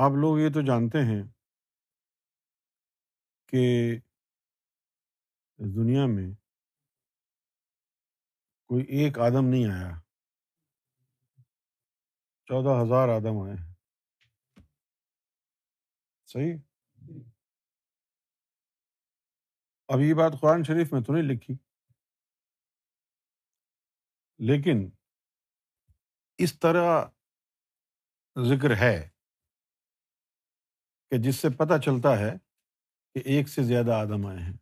آپ لوگ یہ تو جانتے ہیں کہ دنیا میں کوئی ایک آدم نہیں آیا۔ چودہ ہزار آدم آئے ہیں۔ صحیح؟ اب یہ بات قرآن شریف میں تو نہیں لکھی۔ لیکن اس طرح ذکر ہے۔ کہ جس سے پتہ چلتا ہے کہ ایک سے زیادہ آدم آئے ہیں۔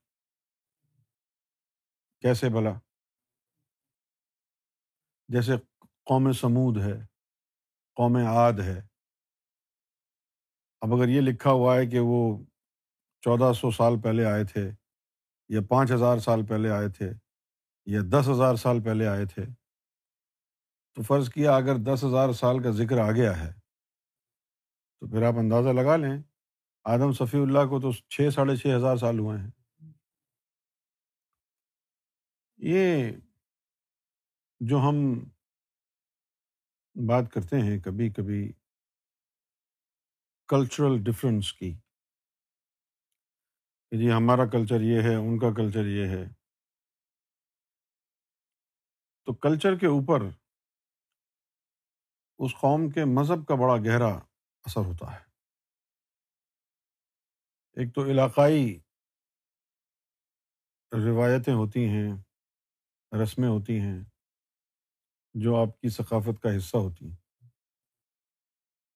کیسے بلا جیسے قوم سمود ہے، قوم عاد ہے۔ اب اگر یہ لکھا ہوا ہے کہ وہ چودہ سو سال پہلے آئے تھے، یا پانچ ہزار سال پہلے آئے تھے، یا دس ہزار سال پہلے آئے تھے، تو فرض کیا اگر دس ہزار سال کا ذکر آ گیا ہے، تو پھر آپ اندازہ لگا لیں آدم صفی اللہ کو تو چھ ساڑھے چھ ہزار سال ہوئے ہیں۔ یہ جو ہم بات کرتے ہیں کبھی کبھی کلچرل ڈفرینس کی۔ کہ جی ہمارا کلچر یہ ہے، ان کا کلچر یہ ہے۔ تو کلچر کے اوپر اس قوم کے مذہب کا بڑا گہرا اثر ہوتا ہے۔ ایک تو علاقائی روایتیں ہوتی ہیں، رسمیں ہوتی ہیں جو آپ کی ثقافت کا حصہ ہوتی ہیں۔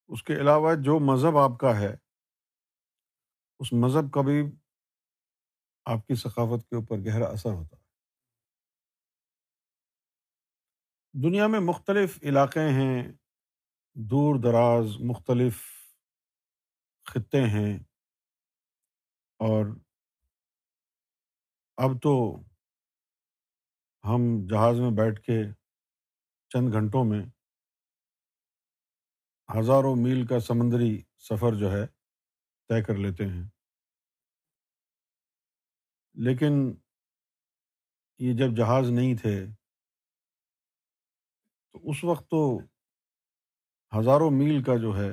اس کے علاوہ جو مذہب آپ کا ہے، اس مذہب کا بھی آپ کی ثقافت کے اوپر گہرا اثر ہوتا ہے۔ دنیا میں مختلف علاقے ہیں، دور دراز مختلف خطے ہیں۔ اور اب تو ہم جہاز میں بیٹھ کے چند گھنٹوں میں ہزاروں میل کا سمندری سفر جو ہے، طے کر لیتے ہیں۔ لیکن یہ جب جہاز نہیں تھے، تو اس وقت تو ہزاروں میل کا جو ہے،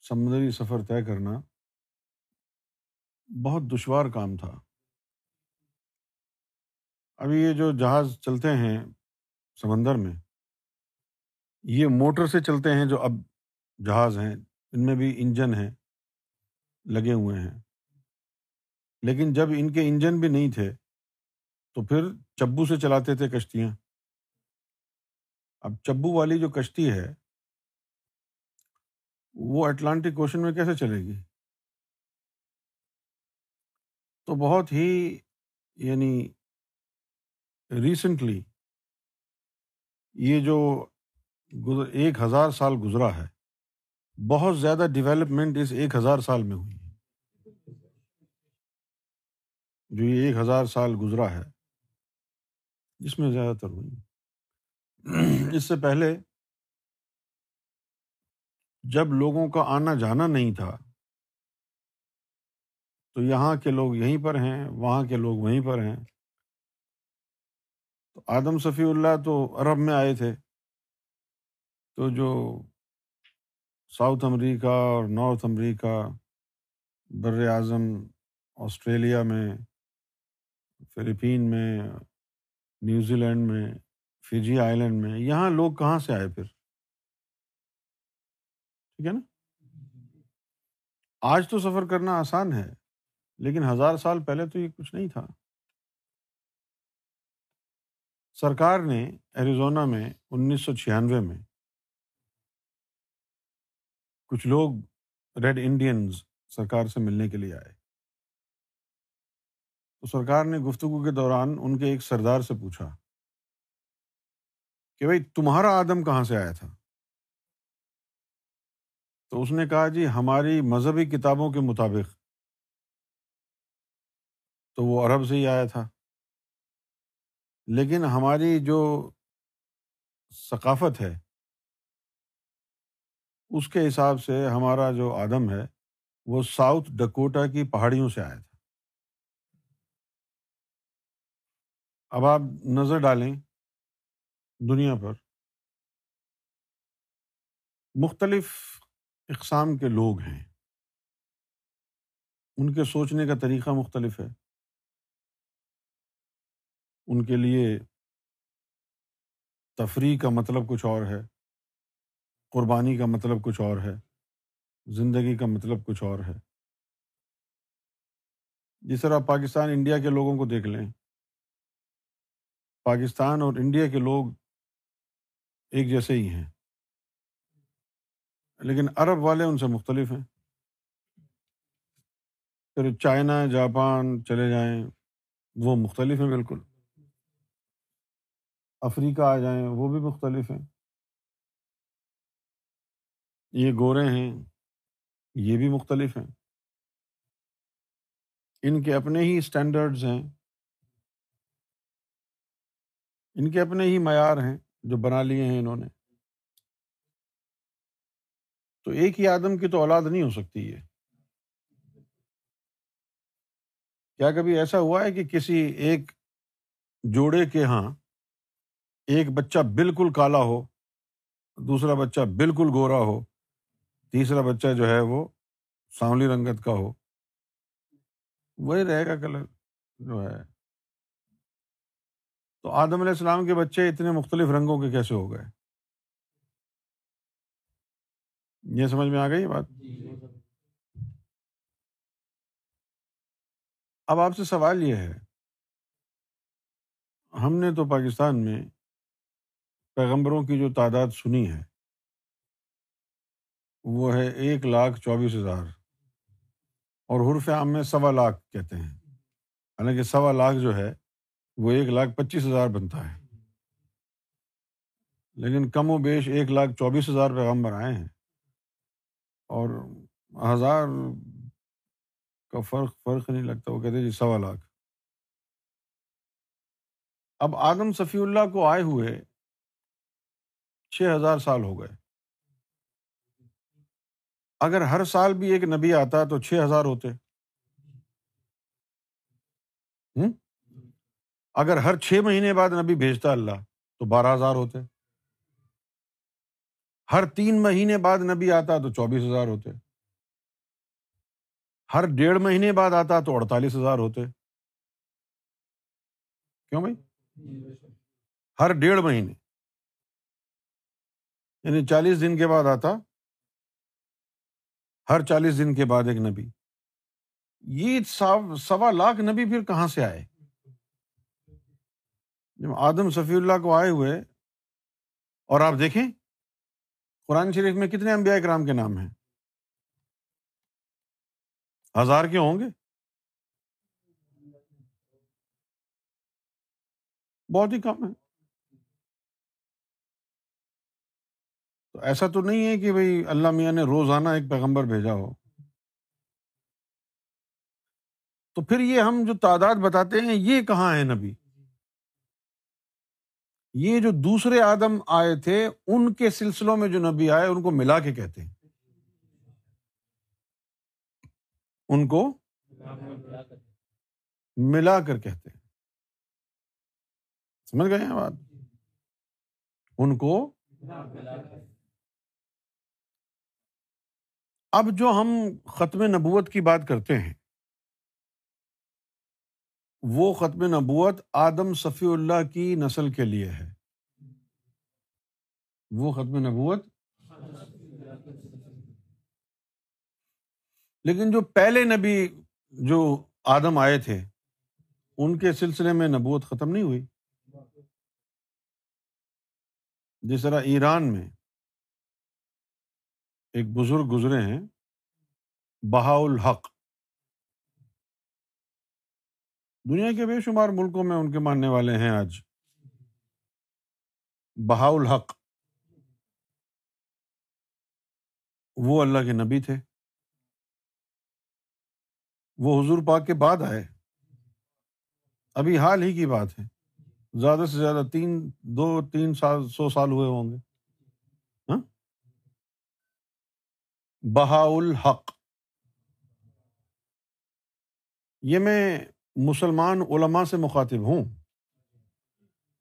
سمندری سفر طے کرنا بہت دشوار کام تھا۔ ابھی یہ جو جہاز چلتے ہیں سمندر میں، یہ موٹر سے چلتے ہیں جو اب جہاز ہیں، ان میں بھی انجن ہیں، لگے ہوئے ہیں۔ لیکن جب ان کے انجن بھی نہیں تھے، تو پھر چبو سے چلاتے تھے کشتیاں۔ اب چبو والی جو کشتی ہے، وہ اٹلانٹک اوشن میں کیسے چلے گی؟ تو بہت ہی یعنی ریسنٹلی یہ جو ایک ہزار سال گزرا ہے، بہت زیادہ ڈیولپمنٹ اس ایک ہزار سال میں ہوئی ہے۔ جو یہ ایک ہزار سال گزرا ہے جس میں زیادہ تر ہوئی اس سے پہلے جب لوگوں کا آنا جانا نہیں تھا تو یہاں کے لوگ یہیں پر ہیں، وہاں کے لوگ وہیں پر ہیں۔ تو آدم صفی اللہ تو عرب میں آئے تھے۔ تو جو ساؤتھ امریکہ اور نارتھ امریکہ، بر اعظم آسٹریلیا میں، فلپین میں نیوزی لینڈ میں، فجی آئی لینڈ میں، یہاں لوگ کہاں سے آئے پھر؟ ٹھیک ہے نا؟ آج تو سفر کرنا آسان ہے۔ لیکن ہزار سال پہلے تو یہ کچھ نہیں تھا۔ سرکار نے ایریزونا میں انیس سو چھیانوے میں کچھ لوگ ریڈ انڈینز سرکار سے ملنے کے لیے آئے۔ تو سرکار نے گفتگو کے دوران ان کے ایک سردار سے پوچھا کہ بھائی، تمہارا آدم کہاں سے آیا تھا؟ تو اس نے کہا جی ہماری مذہبی کتابوں کے مطابق تو وہ عرب سے ہی آیا تھا۔ لیکن ہماری جو ثقافت ہے، اس کے حساب سے ہمارا جو آدم ہے، وہ ساؤتھ ڈکوٹا کی پہاڑیوں سے آیا تھا۔ اب آپ نظر ڈالیں دنیا پر، مختلف اقسام کے لوگ ہیں۔ ان کے سوچنے کا طریقہ مختلف ہے۔ ان کے لیے تفریح کا مطلب کچھ اور ہے، قربانی کا مطلب کچھ اور ہے، زندگی کا مطلب کچھ اور ہے۔ جس طرح پاکستان، انڈیا کے لوگوں کو دیکھ لیں۔ پاکستان اور انڈیا کے لوگ ایک جیسے ہی ہیں۔ لیکن عرب والے ان سے مختلف ہیں۔ پھر چائنا، جاپان چلے جائیں، وہ مختلف ہیں بالکل۔ افریقہ آ جائیں، وہ بھی مختلف ہیں۔ یہ گورے ہیں، یہ بھی مختلف ہیں۔ ان کے اپنے ہی اسٹینڈرڈز ہیں۔ ان کے اپنے ہی معیار ہیں جو بنا لیے ہیں انہوں نے۔ تو ایک ہی آدم کی تو اولاد نہیں ہو سکتی ہے کیا کبھی ایسا ہوا ہے کہ کسی ایک جوڑے کے ہاں ایک بچہ بالکل کالا ہو دوسرا بچہ بالکل گورا ہو تیسرا بچہ جو ہے وہ سانولی رنگت کا ہو۔ وہی رہے گا کلر جو ہے۔ تو آدم علیہ السلام کے بچے اتنے مختلف رنگوں کے کیسے ہو گئے؟ یہ سمجھ میں آ گئی بات؟ اب آپ سے سوال یہ ہے ہم نے تو پاکستان میں پیغمبروں کی جو تعداد سنی ہے، وہ ہے ایک لاکھ چوبیس ہزار۔ اور حرف عام میں سوا لاکھ کہتے ہیں۔ حالانکہ سوا لاکھ جو ہے، وہ ایک لاکھ پچیس ہزار بنتا ہے۔ لیکن کم و بیش ایک لاکھ چوبیس ہزار پیغمبر آئے ہیں۔ اور ہزار کا فرق فرق نہیں لگتا، وہ کہتے جی سوا لاکھ۔ اب آدم صفی اللہ کو آئے ہوئے چھ ہزار سال ہو گئے۔ اگر ہر سال بھی ایک نبی آتا تو چھ ہزار ہوتے۔ اگر ہر چھ مہینے بعد نبی بھیجتا اللہ تو بارہ ہزار ہوتے۔ ہر تین مہینے بعد نبی آتا تو چوبیس ہزار ہوتے۔ ہر ڈیڑھ مہینے بعد آتا تو اڑتالیس ہزار ہوتے۔ کیوں بھائی؟ ہر ڈیڑھ مہینے۔ یعنی چالیس دن کے بعد آتا، ہر چالیس دن کے بعد ایک نبی۔ یہ سوا لاکھ نبی پھر کہاں سے آئے؟ جب آدم صفی اللہ کو آئے ہوئے، اور آپ دیکھیں، قرآن شریف میں کتنے انبیاء کرام کے نام ہیں؟ ہزار کے ہوں گے؟ بہت ہی کم ہے تو ایسا تو نہیں ہے کہ بھائی اللہ میاں نے روزانہ ایک پیغمبر بھیجا ہو۔ تو پھر یہ ہم جو تعداد بتاتے ہیں، یہ کہاں ہے نبی؟ یہ جو دوسرے آدم آئے تھے، ان کے سلسلوں میں جو نبی آئے، ان کو ملا کے کہتے ہیں۔ ان کو ملا کر کہتے ہیں۔ سمجھ گئے ہیں بات؟ ان کو اب جو ہم ختم نبوت کی بات کرتے ہیں، وہ ختم نبوت آدم صفی اللہ کی نسل کے لیے ہے۔ وہ ختم نبوت لیکن جو پہلے نبی جو آدم آئے تھے، ان کے سلسلے میں نبوت ختم نہیں ہوئی۔ جس طرح ایران میں ایک بزرگ گزرے ہیں۔ بہا الحق۔ دنیا کے بے شمار ملکوں میں ان کے ماننے والے ہیں آج۔ بہا الحق۔ وہ اللہ کے نبی تھے۔ وہ حضور پاک کے بعد آئے۔ ابھی حال ہی کی بات ہے۔ زیادہ سے زیادہ تین، دو، تین سال، سو سال ہوئے ہوں گے۔ بہا الحق یہ میں مسلمان علماء سے مخاطب ہوں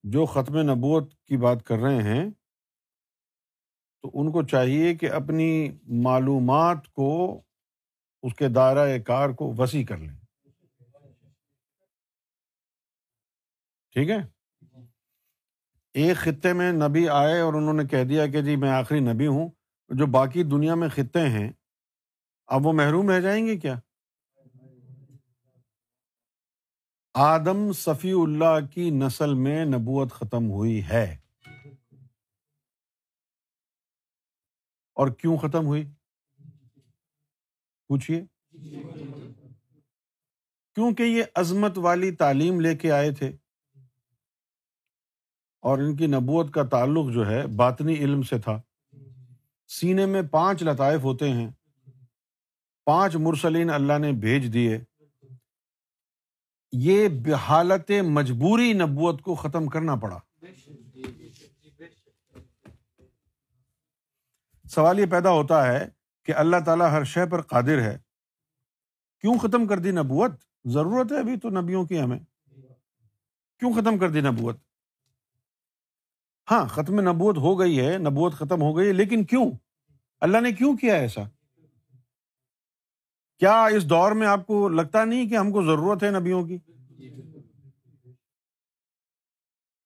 جو ختم نبوت کی بات کر رہے ہیں، تو ان کو چاہیے کہ اپنی معلومات کو، اس کے دائرۂ کار کو وسیع کر لیں۔ ٹھیک ہے؟ ایک خطے میں نبی آئے اور انہوں نے کہہ دیا کہ جی میں آخری نبی ہوں جو باقی دنیا میں خطے ہیں، اب وہ محروم رہ جائیں گے کیا؟ آدم صفی اللہ کی نسل میں نبوت ختم ہوئی ہے۔ اور کیوں ختم ہوئی؟ پوچھیے کیونکہ یہ عظمت والی تعلیم لے کے آئے تھے۔ اور ان کی نبوت کا تعلق جو ہے باطنی علم سے تھا۔ سینے میں پانچ لطائف ہوتے ہیں۔ پانچ مرسلین اللہ نے بھیج دیے۔ یہ بحالت مجبوری نبوت کو ختم کرنا پڑا۔ سوال یہ پیدا ہوتا ہے کہ اللہ تعالیٰ ہر شے پر قادر ہے۔ کیوں ختم کر دی نبوت؟ ضرورت ہے ابھی تو نبیوں کی ہمیں۔ کیوں ختم کر دی نبوت؟ ہاں ختم نبوت ہو گئی ہے، نبوت ختم ہو گئی ہے، لیکن کیوں؟ اللہ نے کیوں کیا ایسا؟ کیا اس دور میں آپ کو لگتا نہیں کہ ہم کو ضرورت ہے نبیوں کی؟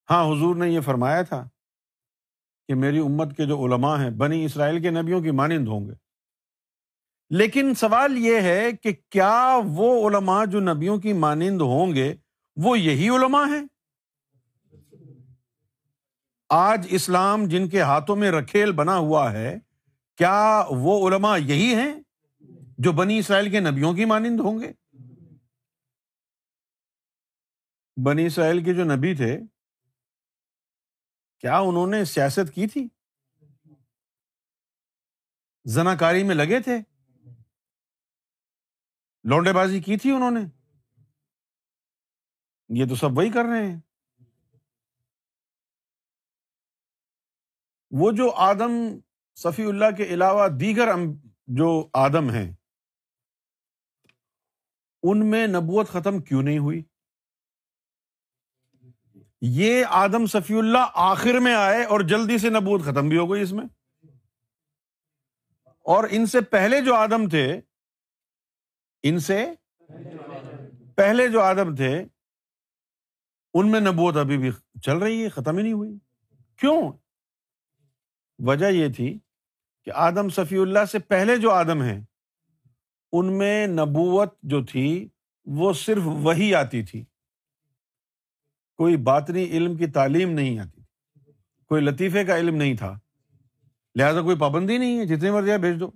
ہاں حضور نے یہ فرمایا تھا کہ میری امت کے جو علماء ہیں، بنی اسرائیل کے نبیوں کی مانند ہوں گے۔ لیکن سوال یہ ہے کہ کیا وہ علماء جو نبیوں کی مانند ہوں گے، وہ یہی علماء ہیں؟ آج اسلام جن کے ہاتھوں میں رکھیل بنا ہوا ہے، کیا وہ علماء یہی ہیں جو بنی اسرائیل کے نبیوں کی مانند ہوں گے؟ بنی اسرائیل کے جو نبی تھے، کیا انہوں نے سیاست کی تھی؟ زنا کاری میں لگے تھے؟ لونڈے بازی کی تھی انہوں نے؟ یہ تو سب وہی کر رہے ہیں۔ وہ جو آدم صفی اللہ کے علاوہ دیگر جو آدم ہیں، ان میں نبوت ختم کیوں نہیں ہوئی؟ یہ آدم صفی اللہ آخر میں آئے اور جلدی سے نبوت ختم بھی ہو گئی اس میں۔ اور ان سے پہلے جو آدم تھے، ان سے پہلے جو آدم تھے، ان میں نبوت ابھی بھی چل رہی ہے، ختم ہی نہیں ہوئی۔ کیوں؟ وجہ یہ تھی کہ آدم صفی اللہ سے پہلے جو آدم ہیں، ان میں نبوت جو تھی وہ صرف وہی آتی تھی۔ کوئی باطنی علم کی تعلیم نہیں آتی تھی، کوئی لطیفے کا علم نہیں تھا۔ لہذا کوئی پابندی نہیں ہے جتنے مرضی بھیج دو۔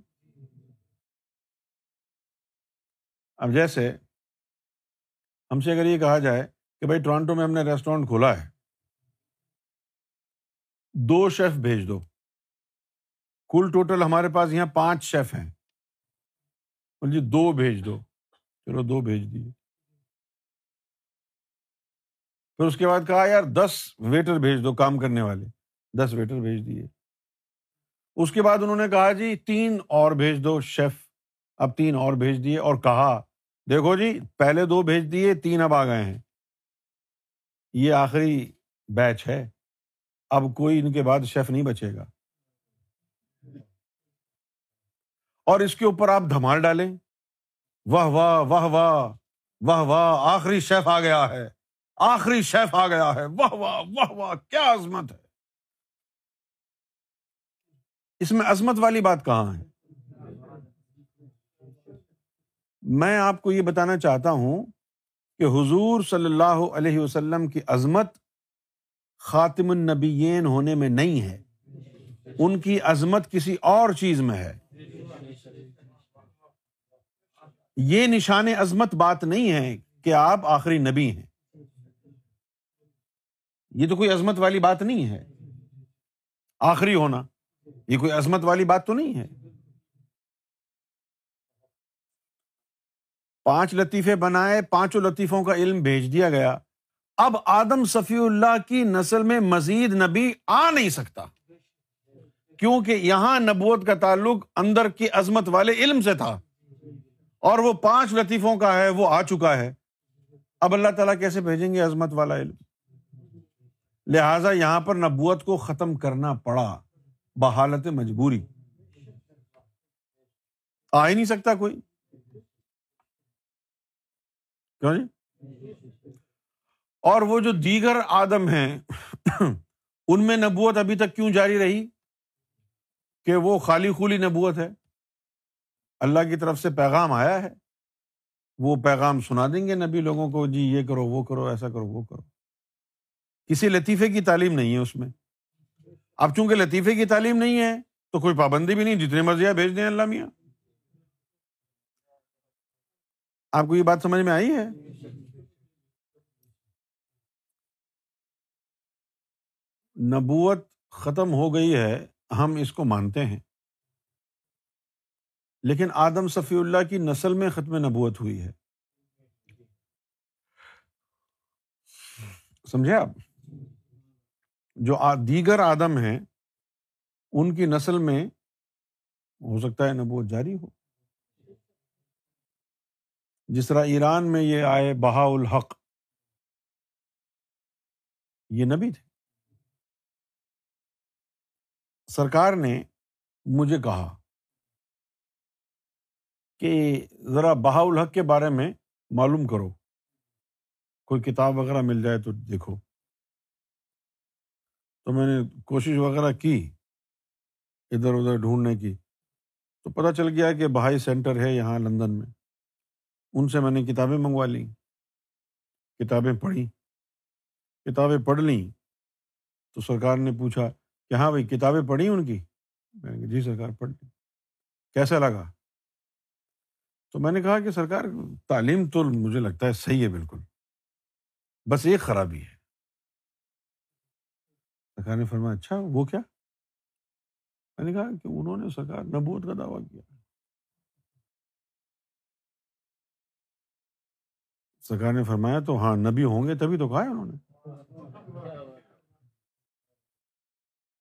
اب جیسے ہم سے اگر یہ کہا جائے کہ بھائی ٹورانٹو میں ہم نے ریسٹورینٹ کھولا ہے، دو شیف بھیج دو۔ کل ٹوٹل ہمارے پاس یہاں پانچ شیف ہیں۔ جی دو بھیج دو۔ چلو دو بھیج دیے پھر اس کے بعد کہا، یار، دس ویٹر بھیج دو کام کرنے والے۔ دس ویٹر بھیج دیے اس کے بعد انہوں نے کہا جی تین اور بھیج دو شیف۔ اب تین اور بھیج دیے اور کہا، دیکھو جی پہلے دو بھیج دیے تین اب آ گئے ہیں۔ یہ آخری بیچ ہے۔ اب کوئی ان کے بعد شیف نہیں بچے گا۔ اور اس کے اوپر آپ دھمال ڈالیں۔ واہ واہ واہ واہ واہ واہ، آخری شیف آ گیا ہے۔ آخری شیف آ گیا ہے۔ واہ واہ واہ واہ، کیا عظمت ہے۔ اس میں عظمت والی بات کہاں ہے؟ میں آپ کو یہ بتانا چاہتا ہوں کہ حضور صلی اللہ علیہ وسلم کی عظمت خاتم النبیین ہونے میں نہیں ہے۔ ان کی عظمت کسی اور چیز میں ہے۔ یہ نشان عظمت بات نہیں ہے کہ آپ آخری نبی ہیں۔ یہ تو کوئی عظمت والی بات نہیں ہے۔ آخری ہونا، یہ کوئی عظمت والی بات تو نہیں ہے۔ پانچ لطیفے بنائے، پانچوں لطیفوں کا علم بھیج دیا گیا۔ اب آدم صفی اللہ کی نسل میں مزید نبی آ نہیں سکتا۔ کیونکہ یہاں نبوت کا تعلق اندر کی عظمت والے علم سے تھا۔ اور وہ پانچ لطیفوں کا ہے، وہ آ چکا ہے۔ اب اللہ تعالیٰ کیسے بھیجیں گے عظمت والا علم؟ لہذا یہاں پر نبوت کو ختم کرنا پڑا۔ بحالت مجبوری۔ آ ہی نہیں سکتا کوئی۔ کیوں جی؟ اور وہ جو دیگر آدم ہیں، ان میں نبوت ابھی تک کیوں جاری رہی؟ کہ وہ خالی خولی نبوت ہے۔ اللہ کی طرف سے پیغام آیا ہے؟ وہ پیغام سنا دیں گے نبی لوگوں کو جی یہ کرو، وہ کرو، ایسا کرو، وہ کرو۔ کسی لطیفے کی تعلیم نہیں ہے اس میں۔ اب چونکہ لطیفے کی تعلیم نہیں ہے، تو کوئی پابندی بھی نہیں جتنے مرضی بھیج دیں اللہ میاں۔ آپ کو یہ بات سمجھ میں آئی ہے؟ نبوت ختم ہو گئی ہے، ہم اس کو مانتے ہیں۔ لیکن آدم صفی اللہ کی نسل میں ختم نبوت ہوئی ہے۔ سمجھے آپ؟ جو دیگر آدم ہیں، ان کی نسل میں ہو سکتا ہے نبوت جاری ہو۔ جس طرح ایران میں یہ آئے بہا الحق، یہ نبی تھے۔ سرکار نے مجھے کہا کہ ذرا بہا الحق کے بارے میں معلوم کرو۔ کوئی کتاب وغیرہ مل جائے تو دیکھو۔ تو میں نے کوشش وغیرہ کی ادھر ادھر ڈھونڈنے کی۔ تو پتہ چل گیا کہ بہائی سینٹر ہے یہاں لندن میں۔ ان سے میں نے کتابیں منگوا لیں۔ کتابیں پڑھی کتابیں پڑھ لیں۔ تو سرکار نے پوچھا کہ ہاں بھائی کتابیں پڑھی ان کی؟ میں نے جی سرکار پڑھ لی کیسا لگا؟ تو میں نے کہا کہ سرکار، تعلیم تو مجھے لگتا ہے صحیح ہے بالکل۔ بس ایک خرابی ہے۔ سرکار نے فرمایا اچھا وہ کیا؟ میں نے کہا کہ انہوں نے سرکار نبوت کا دعویٰ کیا۔ سرکار نے فرمایا، تو ہاں نبی ہوں گے تبھی تو کہا ہے انہوں نے۔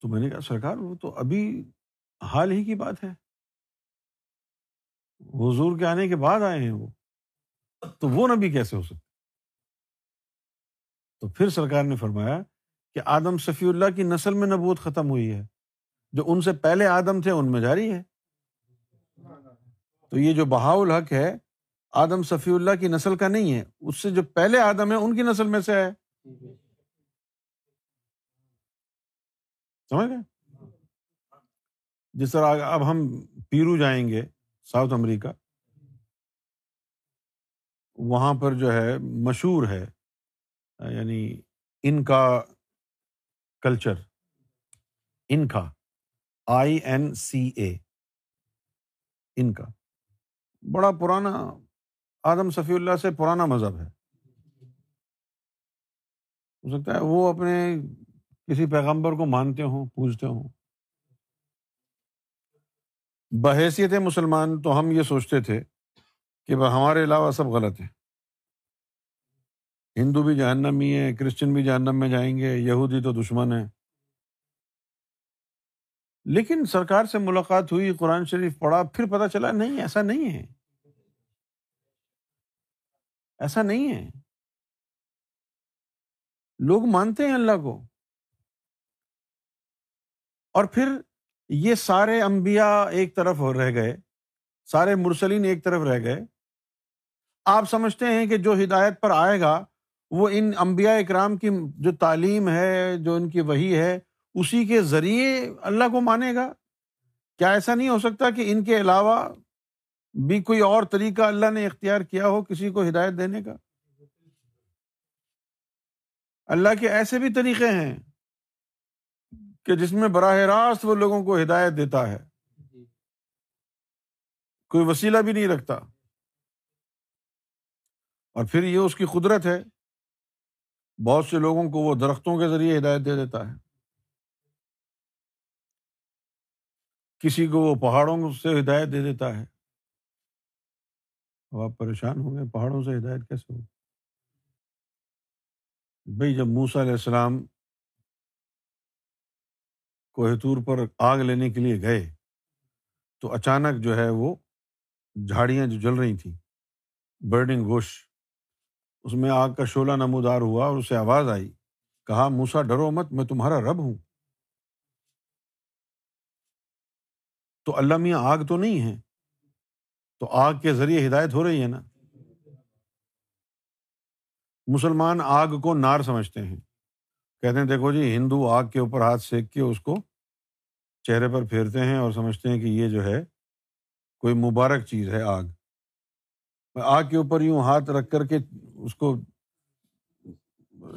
تو میں نے کہا، سرکار، وہ تو ابھی حال ہی کی بات ہے۔ حضور کے آنے کے بعد آئے ہیں وہ۔ تو وہ نبی کیسے ہو سکتے؟ تو پھر سرکار نے فرمایا کہ آدم صفی اللہ کی نسل میں نبوت ختم ہوئی ہے۔ جو ان سے پہلے آدم تھے، ان میں جاری ہے۔ تو یہ جو بہا الحق ہے، آدم صفی اللہ کی نسل کا نہیں ہے۔ اس سے جو پہلے آدم ہے، ان کی نسل میں سے ہے۔ سمجھ گئے؟ جس طرح اب ہم پیرو جائیں گے۔ South America. وہاں پر جو ہے مشہور ہے یعنی ان کا کلچر۔ ان کا آئی این سی اے۔ ان کا بڑا پرانا، آدم صفی اللہ سے پرانا مذہب ہے۔ ہو سکتا ہے وہ اپنے کسی پیغمبر کو مانتے ہوں، پوجتے ہوں۔ بحیثیت مسلمان تو ہم یہ سوچتے تھے کہ ہمارے علاوہ سب غلط ہیں۔ ہندو بھی جہنم ہی ہے کرسچن بھی جہنم میں جائیں گے، یہودی تو دشمن ہے لیکن سرکار سے ملاقات ہوئی، قرآن شریف پڑھا، پھر پتا چلا نہیں، ایسا نہیں ہے۔ ایسا نہیں ہے۔ لوگ مانتے ہیں اللہ کو۔ اور پھر یہ سارے امبیا ایک طرف رہ گئے، سارے مرسلین ایک طرف رہ گئے۔ آپ سمجھتے ہیں کہ جو ہدایت پر آئے گا، وہ ان امبیا اکرام کی جو تعلیم ہے، جو ان کی وہی ہے، اسی کے ذریعے اللہ کو مانے گا۔ کیا ایسا نہیں ہو سکتا کہ ان کے علاوہ بھی کوئی اور طریقہ اللہ نے اختیار کیا ہو کسی کو ہدایت دینے کا؟ اللہ کے ایسے بھی طریقے ہیں۔ کہ جس میں براہ راست وہ لوگوں کو ہدایت دیتا ہے۔ کوئی وسیلہ بھی نہیں رکھتا۔ اور پھر یہ اس کی قدرت ہے۔ بہت سے لوگوں کو وہ درختوں کے ذریعے ہدایت دے دیتا ہے۔ کسی کو وہ پہاڑوں سے ہدایت دے دیتا ہے۔ اب آپ پریشان ہوں گے پہاڑوں سے ہدایت کیسے ہو بھائی جب موسا علیہ السلام کوہتور پر آگ لینے کے لیے گئے تو اچانک جو ہے وہ جھاڑیاں جو جل رہی تھیں برڈنگ گوش اس میں آگ کا شعلہ نمودار ہوا اور اسے آواز آئی، کہا، موسا، ڈرو مت، میں تمہارا رب ہوں۔ تو اللہ میاں، آگ تو نہیں ہے، تو آگ کے ذریعے ہدایت ہو رہی ہے نا۔ مسلمان آگ کو نار سمجھتے ہیں۔ کہتے ہیں، دیکھو جی ہندو آگ کے اوپر ہاتھ سینک کے اس کو چہرے پر پھیرتے ہیں اور سمجھتے ہیں کہ یہ جو ہے کوئی مبارک چیز ہے آگ۔ آگ کے اوپر یوں ہاتھ رکھ کر کے اس کو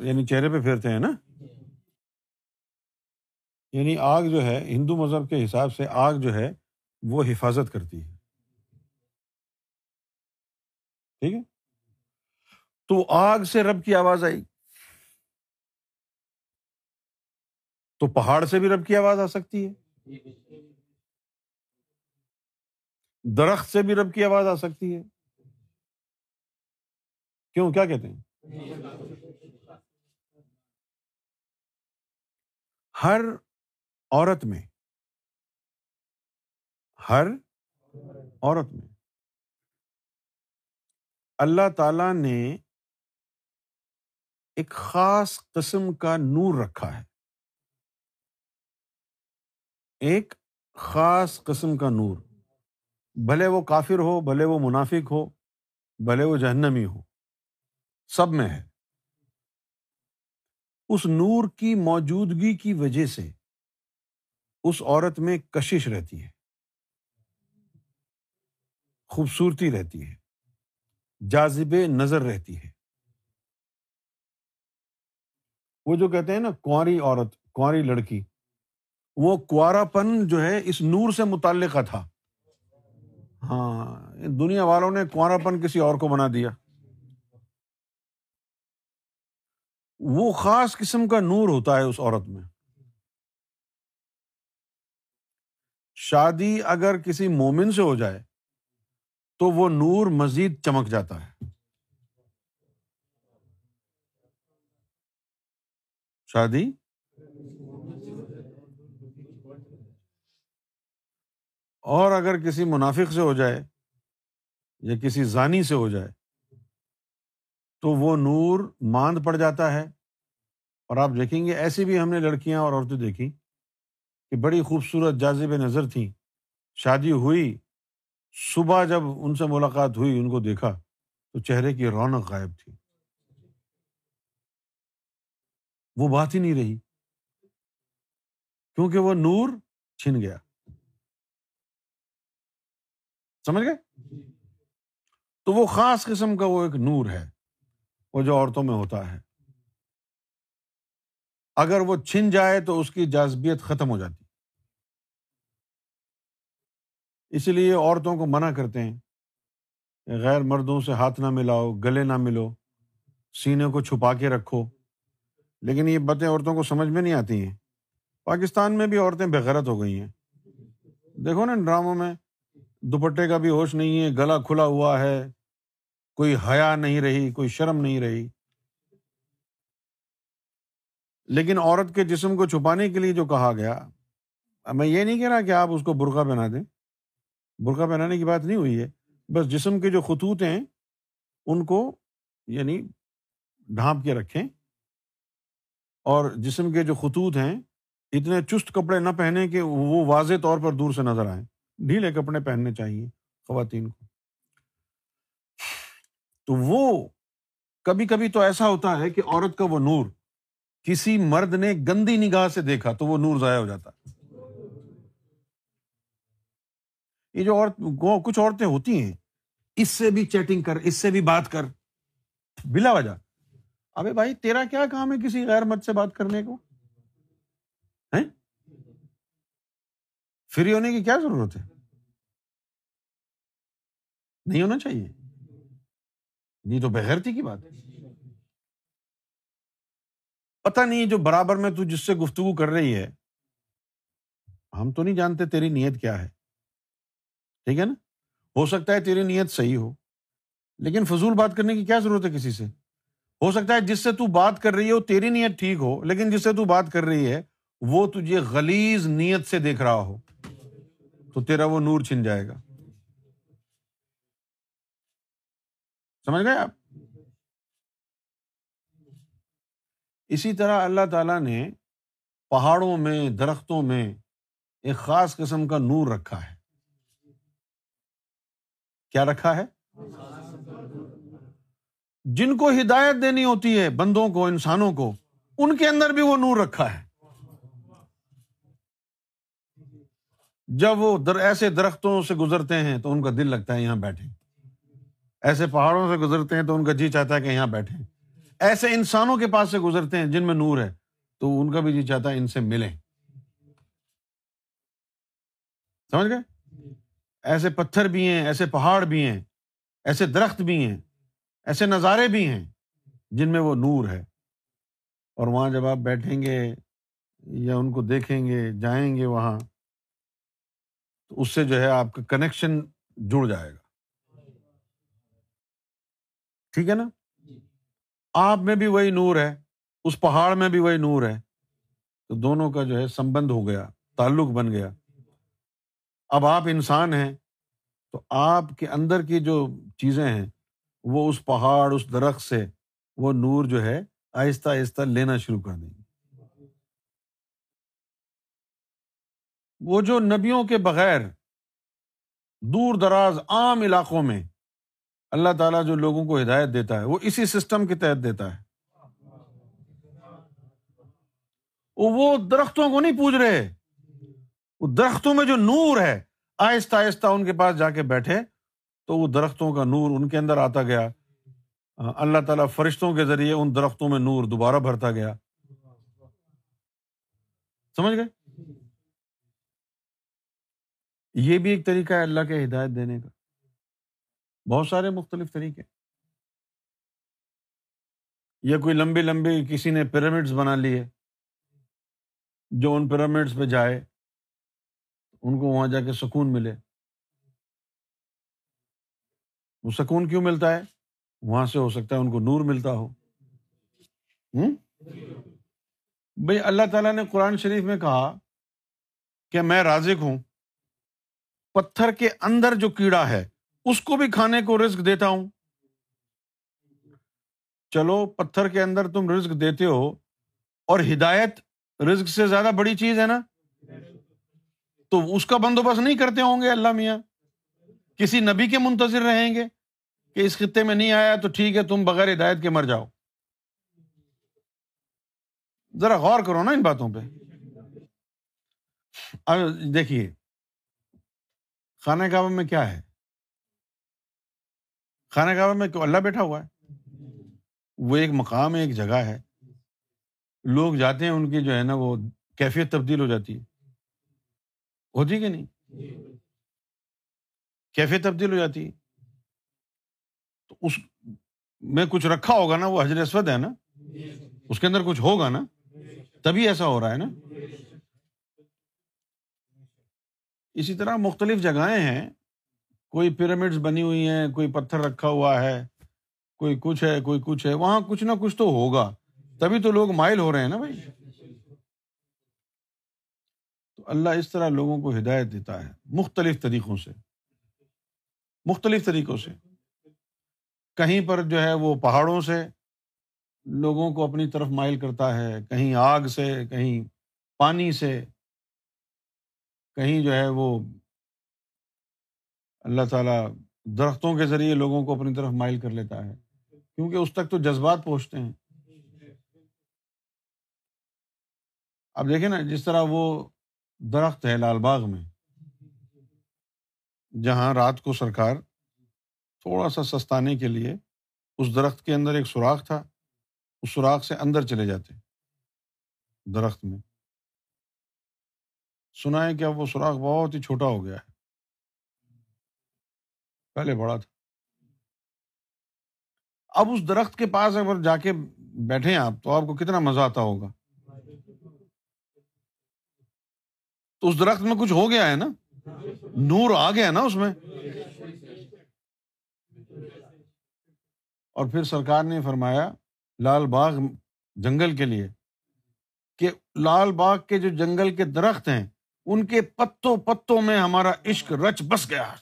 یعنی چہرے پہ پھیرتے ہیں نا؟ یعنی آگ جو ہے ہندو مذہب کے حساب سے آگ جو ہے وہ حفاظت کرتی ہے۔ ٹھیک ہے؟ تو آگ سے رب کی آواز آئی۔ تو پہاڑ سے بھی رب کی آواز آ سکتی ہے۔ درخت سے بھی رب کی آواز آ سکتی ہے۔ کیوں؟ کیا کہتے ہیں؟ ہر عورت میں، ہر عورت میں اللہ تعالی نے ایک خاص قسم کا نور رکھا ہے۔ ایک خاص قسم کا نور۔ بھلے وہ کافر ہو، بھلے وہ منافق ہو، بھلے وہ جہنمی ہو، سب میں ہے۔ اس نور کی موجودگی کی وجہ سے اس عورت میں کشش رہتی ہے۔ خوبصورتی رہتی ہے۔ جازب نظر رہتی ہے۔ وہ جو کہتے ہیں نا، کنواری عورت، کنواری لڑکی وہ کوارا پن جو ہے اس نور سے متعلقہ تھا۔ ہاں دنیا والوں نے کنوارا پن کسی اور کو بنا دیا۔ وہ خاص قسم کا نور ہوتا ہے اس عورت میں۔ شادی اگر کسی مومن سے ہو جائے تو وہ نور مزید چمک جاتا ہے۔ شادی؟ اور اگر کسی منافق سے ہو جائے یا کسی زانی سے ہو جائے تو وہ نور ماند پڑ جاتا ہے اور آپ دیکھیں گے ایسی بھی ہم نے لڑکیاں اور عورتیں دیکھی کہ بڑی خوبصورت جازب نظر تھیں۔ شادی ہوئی، صبح جب ان سے ملاقات ہوئی، ان کو دیکھا تو چہرے کی رونق غائب تھی۔ وہ بات ہی نہیں رہی۔ کیونکہ وہ نور چھن گیا۔ سمجھ گئے؟ تو وہ خاص قسم کا وہ ایک نور ہے، وہ جو عورتوں میں ہوتا ہے۔ اگر وہ چھن جائے تو اس کی جازبیت ختم ہو جاتی۔ اسی لیے عورتوں کو منع کرتے ہیں غیر مردوں سے ہاتھ نہ ملاؤ، گلے نہ ملو، سینے کو چھپا کے رکھو۔ لیکن یہ باتیں عورتوں کو سمجھ میں نہیں آتی ہیں۔ پاکستان میں بھی عورتیں بےغیرت ہو گئی ہیں۔ دیکھو نا ڈراموں میں دوپٹے کا بھی ہوش نہیں ہے، گلا کھلا ہوا ہے، کوئی حیا نہیں رہی، کوئی شرم نہیں رہی۔ لیکن عورت کے جسم کو چھپانے کے لیے جو کہا گیا، میں یہ نہیں کہہ رہا کہ آپ اس کو برقع پہنا دیں۔ برقع پہنانے کی بات نہیں ہوئی ہے۔ بس جسم کے جو خطوط ہیں، ان کو یعنی ڈھانپ کے رکھیں۔ اور جسم کے جو خطوط ہیں، اتنے چست کپڑے نہ پہنے کہ وہ واضح طور پر دور سے نظر آئیں۔ ڈھیلے کپڑے پہننے چاہیے خواتین کو۔ تو وہ کبھی کبھی تو ایسا ہوتا ہے کہ عورت کا وہ نور کسی مرد نے گندی نگاہ سے دیکھا تو وہ نور ضائع ہو جاتا یہ جو عورت کچھ عورتیں ہوتی ہیں، اس سے بھی چیٹنگ کر، اس سے بھی بات کر، بلا وجہ۔ ابے بھائی، تیرا کیا کام ہے کسی غیر مرد سے بات کرنے کو؟ فری ہونے کی کیا ضرورت ہے؟ نہیں ہونا چاہیے۔ نہیں تو بغیرتی کی بات ہے۔ پتا نہیں جو برابر میں تو جس سے گفتگو کر رہی ہے۔ ہم تو نہیں جانتے تیری نیت کیا ہے۔ ٹھیک ہے نا؟ ہو سکتا ہے تیری نیت صحیح ہو۔ لیکن فضول بات کرنے کی کیا ضرورت ہے کسی سے؟ ہو سکتا ہے جس سے تو بات کر رہی ہے وہ تیری نیت ٹھیک ہو، لیکن جس سے تو بات کر رہی ہے وہ تجھے غلیز نیت سے دیکھ رہا ہو۔ تو تیرا وہ نور چھن جائے گا۔ سمجھ گئے آپ؟ اسی طرح اللہ تعالیٰ نے پہاڑوں میں، درختوں میں ایک خاص قسم کا نور رکھا ہے۔ کیا رکھا ہے؟ جن کو ہدایت دینی ہوتی ہے، بندوں کو، انسانوں کو، ان کے اندر بھی وہ نور رکھا ہے۔ جب وہ در، ایسے درختوں سے گزرتے ہیں تو ان کا دل لگتا ہے یہاں بیٹھے۔ ایسے پہاڑوں سے گزرتے ہیں تو ان کا جی چاہتا ہے کہ یہاں بیٹھے ایسے انسانوں کے پاس سے گزرتے ہیں جن میں نور ہے، تو ان کا بھی جی چاہتا ہے ان سے ملیں۔ سمجھ گئے؟ ایسے پتھر بھی ہیں، ایسے پہاڑ بھی ہیں، ایسے درخت بھی ہیں، ایسے نظارے بھی ہیں جن میں وہ نور ہے۔ اور وہاں جب آپ بیٹھیں گے یا ان کو دیکھیں گے، جائیں گے وہاں، تو اس سے جو ہے آپ کا کنیکشن جڑ جائے گا۔ ٹھیک ہے نا؟ آپ میں بھی وہی نور ہے، اس پہاڑ میں بھی وہی نور ہے۔ تو دونوں کا جو ہے سمبند ہو گیا، تعلق بن گیا۔ اب آپ انسان ہیں، تو آپ کے اندر کی جو چیزیں ہیں، وہ اس پہاڑ، اس درخت سے وہ نور جو ہے آہستہ آہستہ لینا شروع کر دیں گے۔ وہ جو نبیوں کے بغیر دور دراز عام علاقوں میں اللہ تعالیٰ جو لوگوں کو ہدایت دیتا ہے، وہ اسی سسٹم کے تحت دیتا ہے۔ وہ درختوں کو نہیں پوچھ رہے۔ وہ درختوں میں جو نور ہے، آہستہ آہستہ ان کے پاس جا کے بیٹھے، تو وہ درختوں کا نور ان کے اندر آتا گیا۔ اللہ تعالیٰ فرشتوں کے ذریعے ان درختوں میں نور دوبارہ بھرتا گیا۔ سمجھ گئے؟ یہ بھی ایک طریقہ ہے اللہ کے ہدایت دینے کا۔ بہت سارے مختلف طریقے یا کوئی لمبی لمبی کسی نے پیرامڈس بنا لیے جو ان پیرامڈس پہ جائے، ان کو وہاں جا کے سکون ملے۔ وہ سکون کیوں ملتا ہے؟ وہاں سے ہو سکتا ہے ان کو نور ملتا ہو۔ بھائی اللہ تعالیٰ نے قرآن شریف میں کہا کہ میں رازق ہوں۔ پتھر کے اندر جو کیڑا ہے اس کو بھی کھانے کو رزق دیتا ہوں۔ چلو، پتھر کے اندر تم رزق دیتے ہو اور ہدایت رزق سے زیادہ بڑی چیز ہے نا؟ تو اس کا بندوبست نہیں کرتے ہوں گے اللہ میاں۔ کسی نبی کے منتظر رہیں گے کہ اس خطے میں نہیں آیا تو ٹھیک ہے، تم بغیر ہدایت کے مر جاؤ۔ ذرا غور کرو نا ان باتوں پہ۔ اب دیکھیے، خانہ کعبہ میں کیا ہے؟ خانہ کعبہ میں اللہ بیٹھا ہوا ہے۔ وہ ایک مقام ایک جگہ ہے۔ لوگ جاتے ہیں، ان کی جو ہے نا وہ کیفیت تبدیل ہو جاتی ہے۔ ہوتی کہ نہیں؟ کیفیت تبدیل ہو جاتی۔ ہے تو اس میں کچھ رکھا ہوگا نا، وہ حضر اسود ہے نا۔ اس کے اندر کچھ ہوگا نا۔ تبھی ایسا ہو رہا ہے نا۔ اسی طرح مختلف جگہیں ہیں۔ کوئی پیرامڈس بنی ہوئی ہیں، کوئی پتھر رکھا ہوا ہے، کوئی کچھ ہے، کوئی کچھ ہے، وہاں کچھ نہ کچھ تو ہوگا۔ تبھی تو لوگ مائل ہو رہے ہیں نا بھائی؟ تو اللہ اس طرح لوگوں کو ہدایت دیتا ہے، مختلف طریقوں سے۔ مختلف طریقوں سے۔ کہیں پر جو ہے وہ پہاڑوں سے لوگوں کو اپنی طرف مائل کرتا ہے، کہیں آگ سے، کہیں پانی سے، کہیں جو ہے وہ اللہ تعالیٰ درختوں کے ذریعے لوگوں کو اپنی طرف مائل کر لیتا ہے۔ کیونکہ اس تک تو جذبات پہنچتے ہیں۔ اب دیکھیں نا، جس طرح وہ درخت ہے لال باغ میں، جہاں رات کو سرکار تھوڑا سا سستانے کے لیے اس درخت کے اندر ایک سوراخ تھا، اس سوراخ سے اندر چلے جاتے درخت میں۔ سنا ہے کہ اب وہ سوراخ بہت ہی چھوٹا ہو گیا ہے۔ پہلے بڑا تھا۔ اب اس درخت کے پاس اگر جا کے بیٹھے آپ تو آپ کو کتنا مزہ آتا ہوگا۔ تو اس درخت میں کچھ ہو گیا ہے نا؟ نور آ گیا نا اس میں؟ اور پھر سرکار نے فرمایا لال باغ جنگل کے لیے کہ لال باغ کے جو جنگل کے درخت ہیں، ان کے پتوں پتوں میں ہمارا عشق رچ بس گیا۔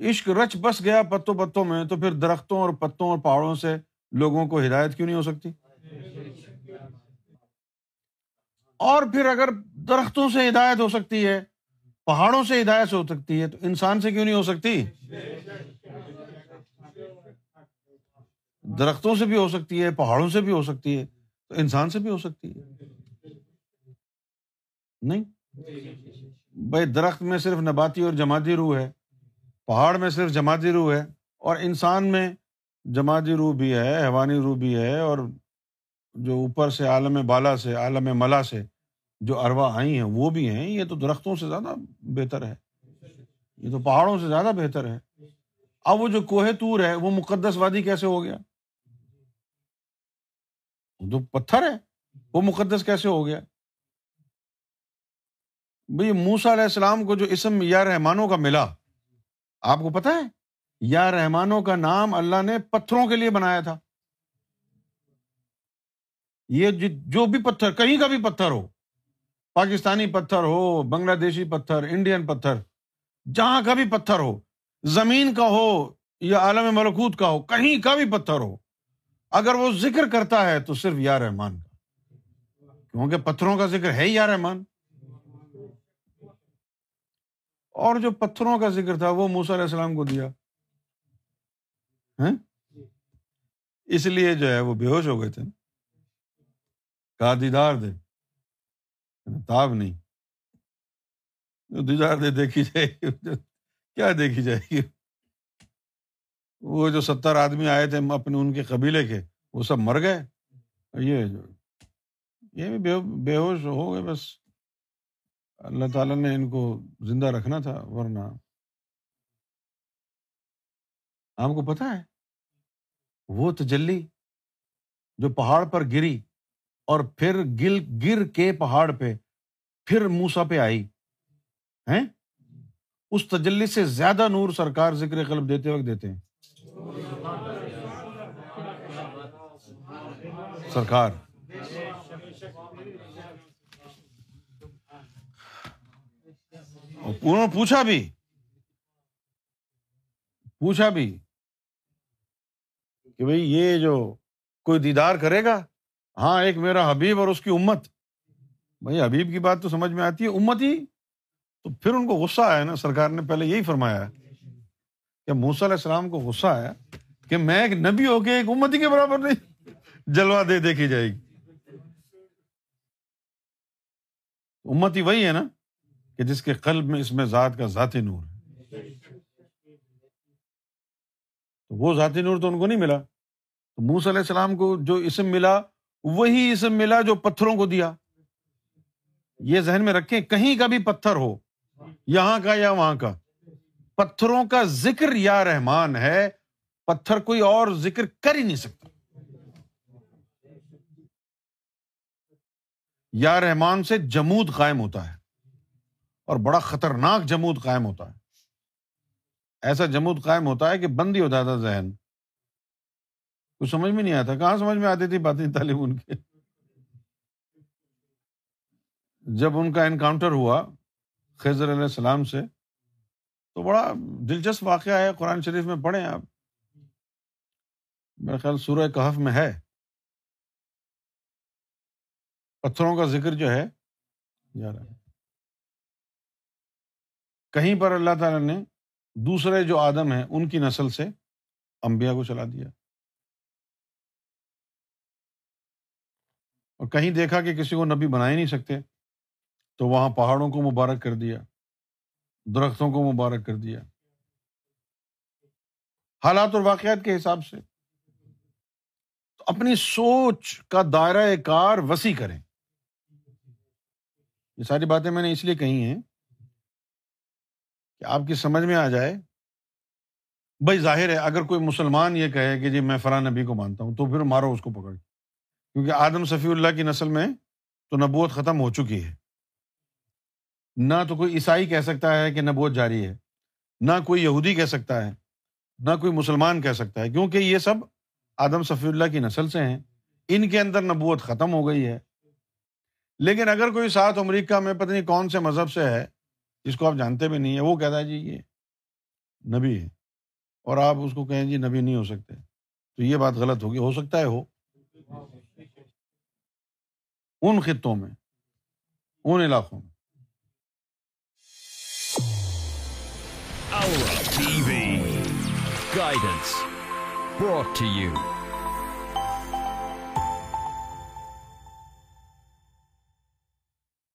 عشق رچ بس گیا پتوں پتوں میں، تو پھر درختوں اور پتوں اور پہاڑوں سے لوگوں کو ہدایت کیوں نہیں ہو سکتی؟ اور پھر اگر درختوں سے ہدایت ہو سکتی ہے، پہاڑوں سے ہدایت ہو سکتی ہے، تو انسان سے کیوں نہیں ہو سکتی؟ درختوں سے بھی ہو سکتی ہے، پہاڑوں سے بھی ہو سکتی ہے، تو انسان سے بھی ہو سکتی ہے۔ نہیں؟ بھائی، درخت میں صرف نباتی اور جماعتی روح ہے۔ پہاڑ میں صرف جماعتی روح ہے اور انسان میں جماعتی روح بھی ہے، حیوانی روح بھی ہے اور جو اوپر سے عالم بالا سے، عالم ملا سے جو اروا آئی ہیں، وہ بھی ہیں۔ یہ تو درختوں سے زیادہ بہتر ہے۔ یہ تو پہاڑوں سے زیادہ بہتر ہے۔ اب وہ جو کوہ تور ہے، وہ مقدس وادی کیسے ہو گیا؟ تو پتھر ہے، وہ مقدس کیسے ہو گیا؟ بھائی موسا علیہ السلام کو جو اسم یا رحمانوں کا ملا آپ کو پتا ہے؟ یا رحمانوں کا نام اللہ نے پتھروں کے لیے بنایا تھا۔ یہ جو بھی پتھر، کہیں کا بھی پتھر ہو، پاکستانی پتھر ہو، بنگلہ دیشی پتھر، انڈین پتھر، جہاں کا بھی پتھر ہو، زمین کا ہو یا عالم ملکوت کا ہو، کہیں کا بھی پتھر ہو، اگر وہ ذکر کرتا ہے تو صرف یا رحمان کا۔ کیونکہ پتھروں کا ذکر ہے یا رحمان۔ اور جو پتھروں کا ذکر تھا وہ موسا علیہ السلام کو دیا۔ ہاں؟ اس لیے جو ہے وہ بے ہوش ہو گئے تھے۔ کہا، دیدار دے۔ تاب نہیں۔ دیدار دے دیکھی جائے گی کیا دیکھی جائے گی؟ وہ جو ستر آدمی آئے تھے اپنے ان کے قبیلے کے، وہ سب مر گئے۔ یہ جو یہ بھی بے ہوش ہو گئے بس۔ اللہ تعالیٰ نے ان کو زندہ رکھنا تھا، ورنہ آپ کو پتا ہے، وہ تجلی جو پہاڑ پر گری اور پھر گل گر کے پہاڑ پہ پھر موسا پہ آئی ہے اس تجلی سے زیادہ نور سرکار ذکر قلب دیتے وقت دیتے ہیں۔ سرکار۔ انہوں نے پوچھا بھی پوچھا بھی کہ بھائی یہ جو کوئی دیدار کرے گا ہاں ایک میرا حبیب اور اس کی امت بھائی حبیب کی بات تو سمجھ میں آتی ہے امت ہی تو پھر ان کو غصہ آیا نا سرکار نے پہلے یہی فرمایا کہ موسا علیہ السلام کو غصہ آیا کہ میں ایک نبی ہو کے ایک امتی کے برابر نہیں جلوا دے دیکھی جائے گی امتی وہی ہے نا کہ جس کے قلب میں اس میں ذات کا ذاتی نور ہے۔ تو وہ ذاتی نور تو ان کو نہیں ملا۔ تو موس علیہ السلام کو جو اسم ملا، وہی اسم ملا جو پتھروں کو دیا۔ یہ ذہن میں رکھیں، کہیں کا بھی پتھر ہو، یہاں کا یا وہاں کا۔ پتھروں کا ذکر یا رحمان ہے، پتھر کوئی اور ذکر کر ہی نہیں سکتا۔ یا رحمان سے جمود قائم ہوتا ہے۔ اور بڑا خطرناک جمود قائم ہوتا ہے۔ ایسا جمود قائم ہوتا ہے کہ بند ہی ہوتا تھا ذہن۔ کچھ سمجھ میں نہیں آتا کہاں سمجھ میں آتی تھی باتیں تعلیم ان کے؟ جب ان کا انکاؤنٹر ہوا خضر علیہ السلام سے، تو بڑا دلچسپ واقعہ ہے، قرآن شریف میں پڑھیں آپ۔ میرا خیال سورہ کہف میں ہے۔ پتھروں کا ذکر جو ہے جا رہا ہے کہیں پر اللہ تعالیٰ نے دوسرے جو آدم ہیں، ان کی نسل سے امبیا کو چلا دیا۔ اور کہیں دیکھا کہ کسی کو نبی بنا ہی نہیں سکتے، تو وہاں پہاڑوں کو مبارک کر دیا، درختوں کو مبارک کر دیا۔ حالات اور واقعات کے حساب سے تو اپنی سوچ کا دائرۂ کار وسیع کریں۔ یہ ساری باتیں میں نے اس لیے کہی ہیں کہ آپ کی سمجھ میں آ جائے۔ بھائی ظاہر ہے، اگر کوئی مسلمان یہ کہے کہ جی میں فلاں نبی کو مانتا ہوں، تو پھر مارو اس کو پکڑ۔ کیونکہ آدم صفی اللہ کی نسل میں تو نبوت ختم ہو چکی ہے۔ نہ تو کوئی عیسائی کہہ سکتا ہے کہ نبوت جاری ہے، نہ کوئی یہودی کہہ سکتا ہے، نہ کوئی مسلمان کہہ سکتا ہے، کیونکہ یہ سب آدم صفی اللہ کی نسل سے ہیں۔ ان کے اندر نبوت ختم ہو گئی ہے۔ لیکن اگر کوئی ساتھ امریکہ میں پتہ نہیں کون سے مذہب سے ہے جس کو آپ جانتے بھی نہیں ہے وہ کہتا ہے جی یہ نبی ہے اور آپ اس کو کہیں جی نبی نہیں ہو سکتے۔ تو یہ بات غلط ہوگی۔ ہو سکتا ہے، ہو۔ ان خطوں میں، ان علاقوں میں۔ Aura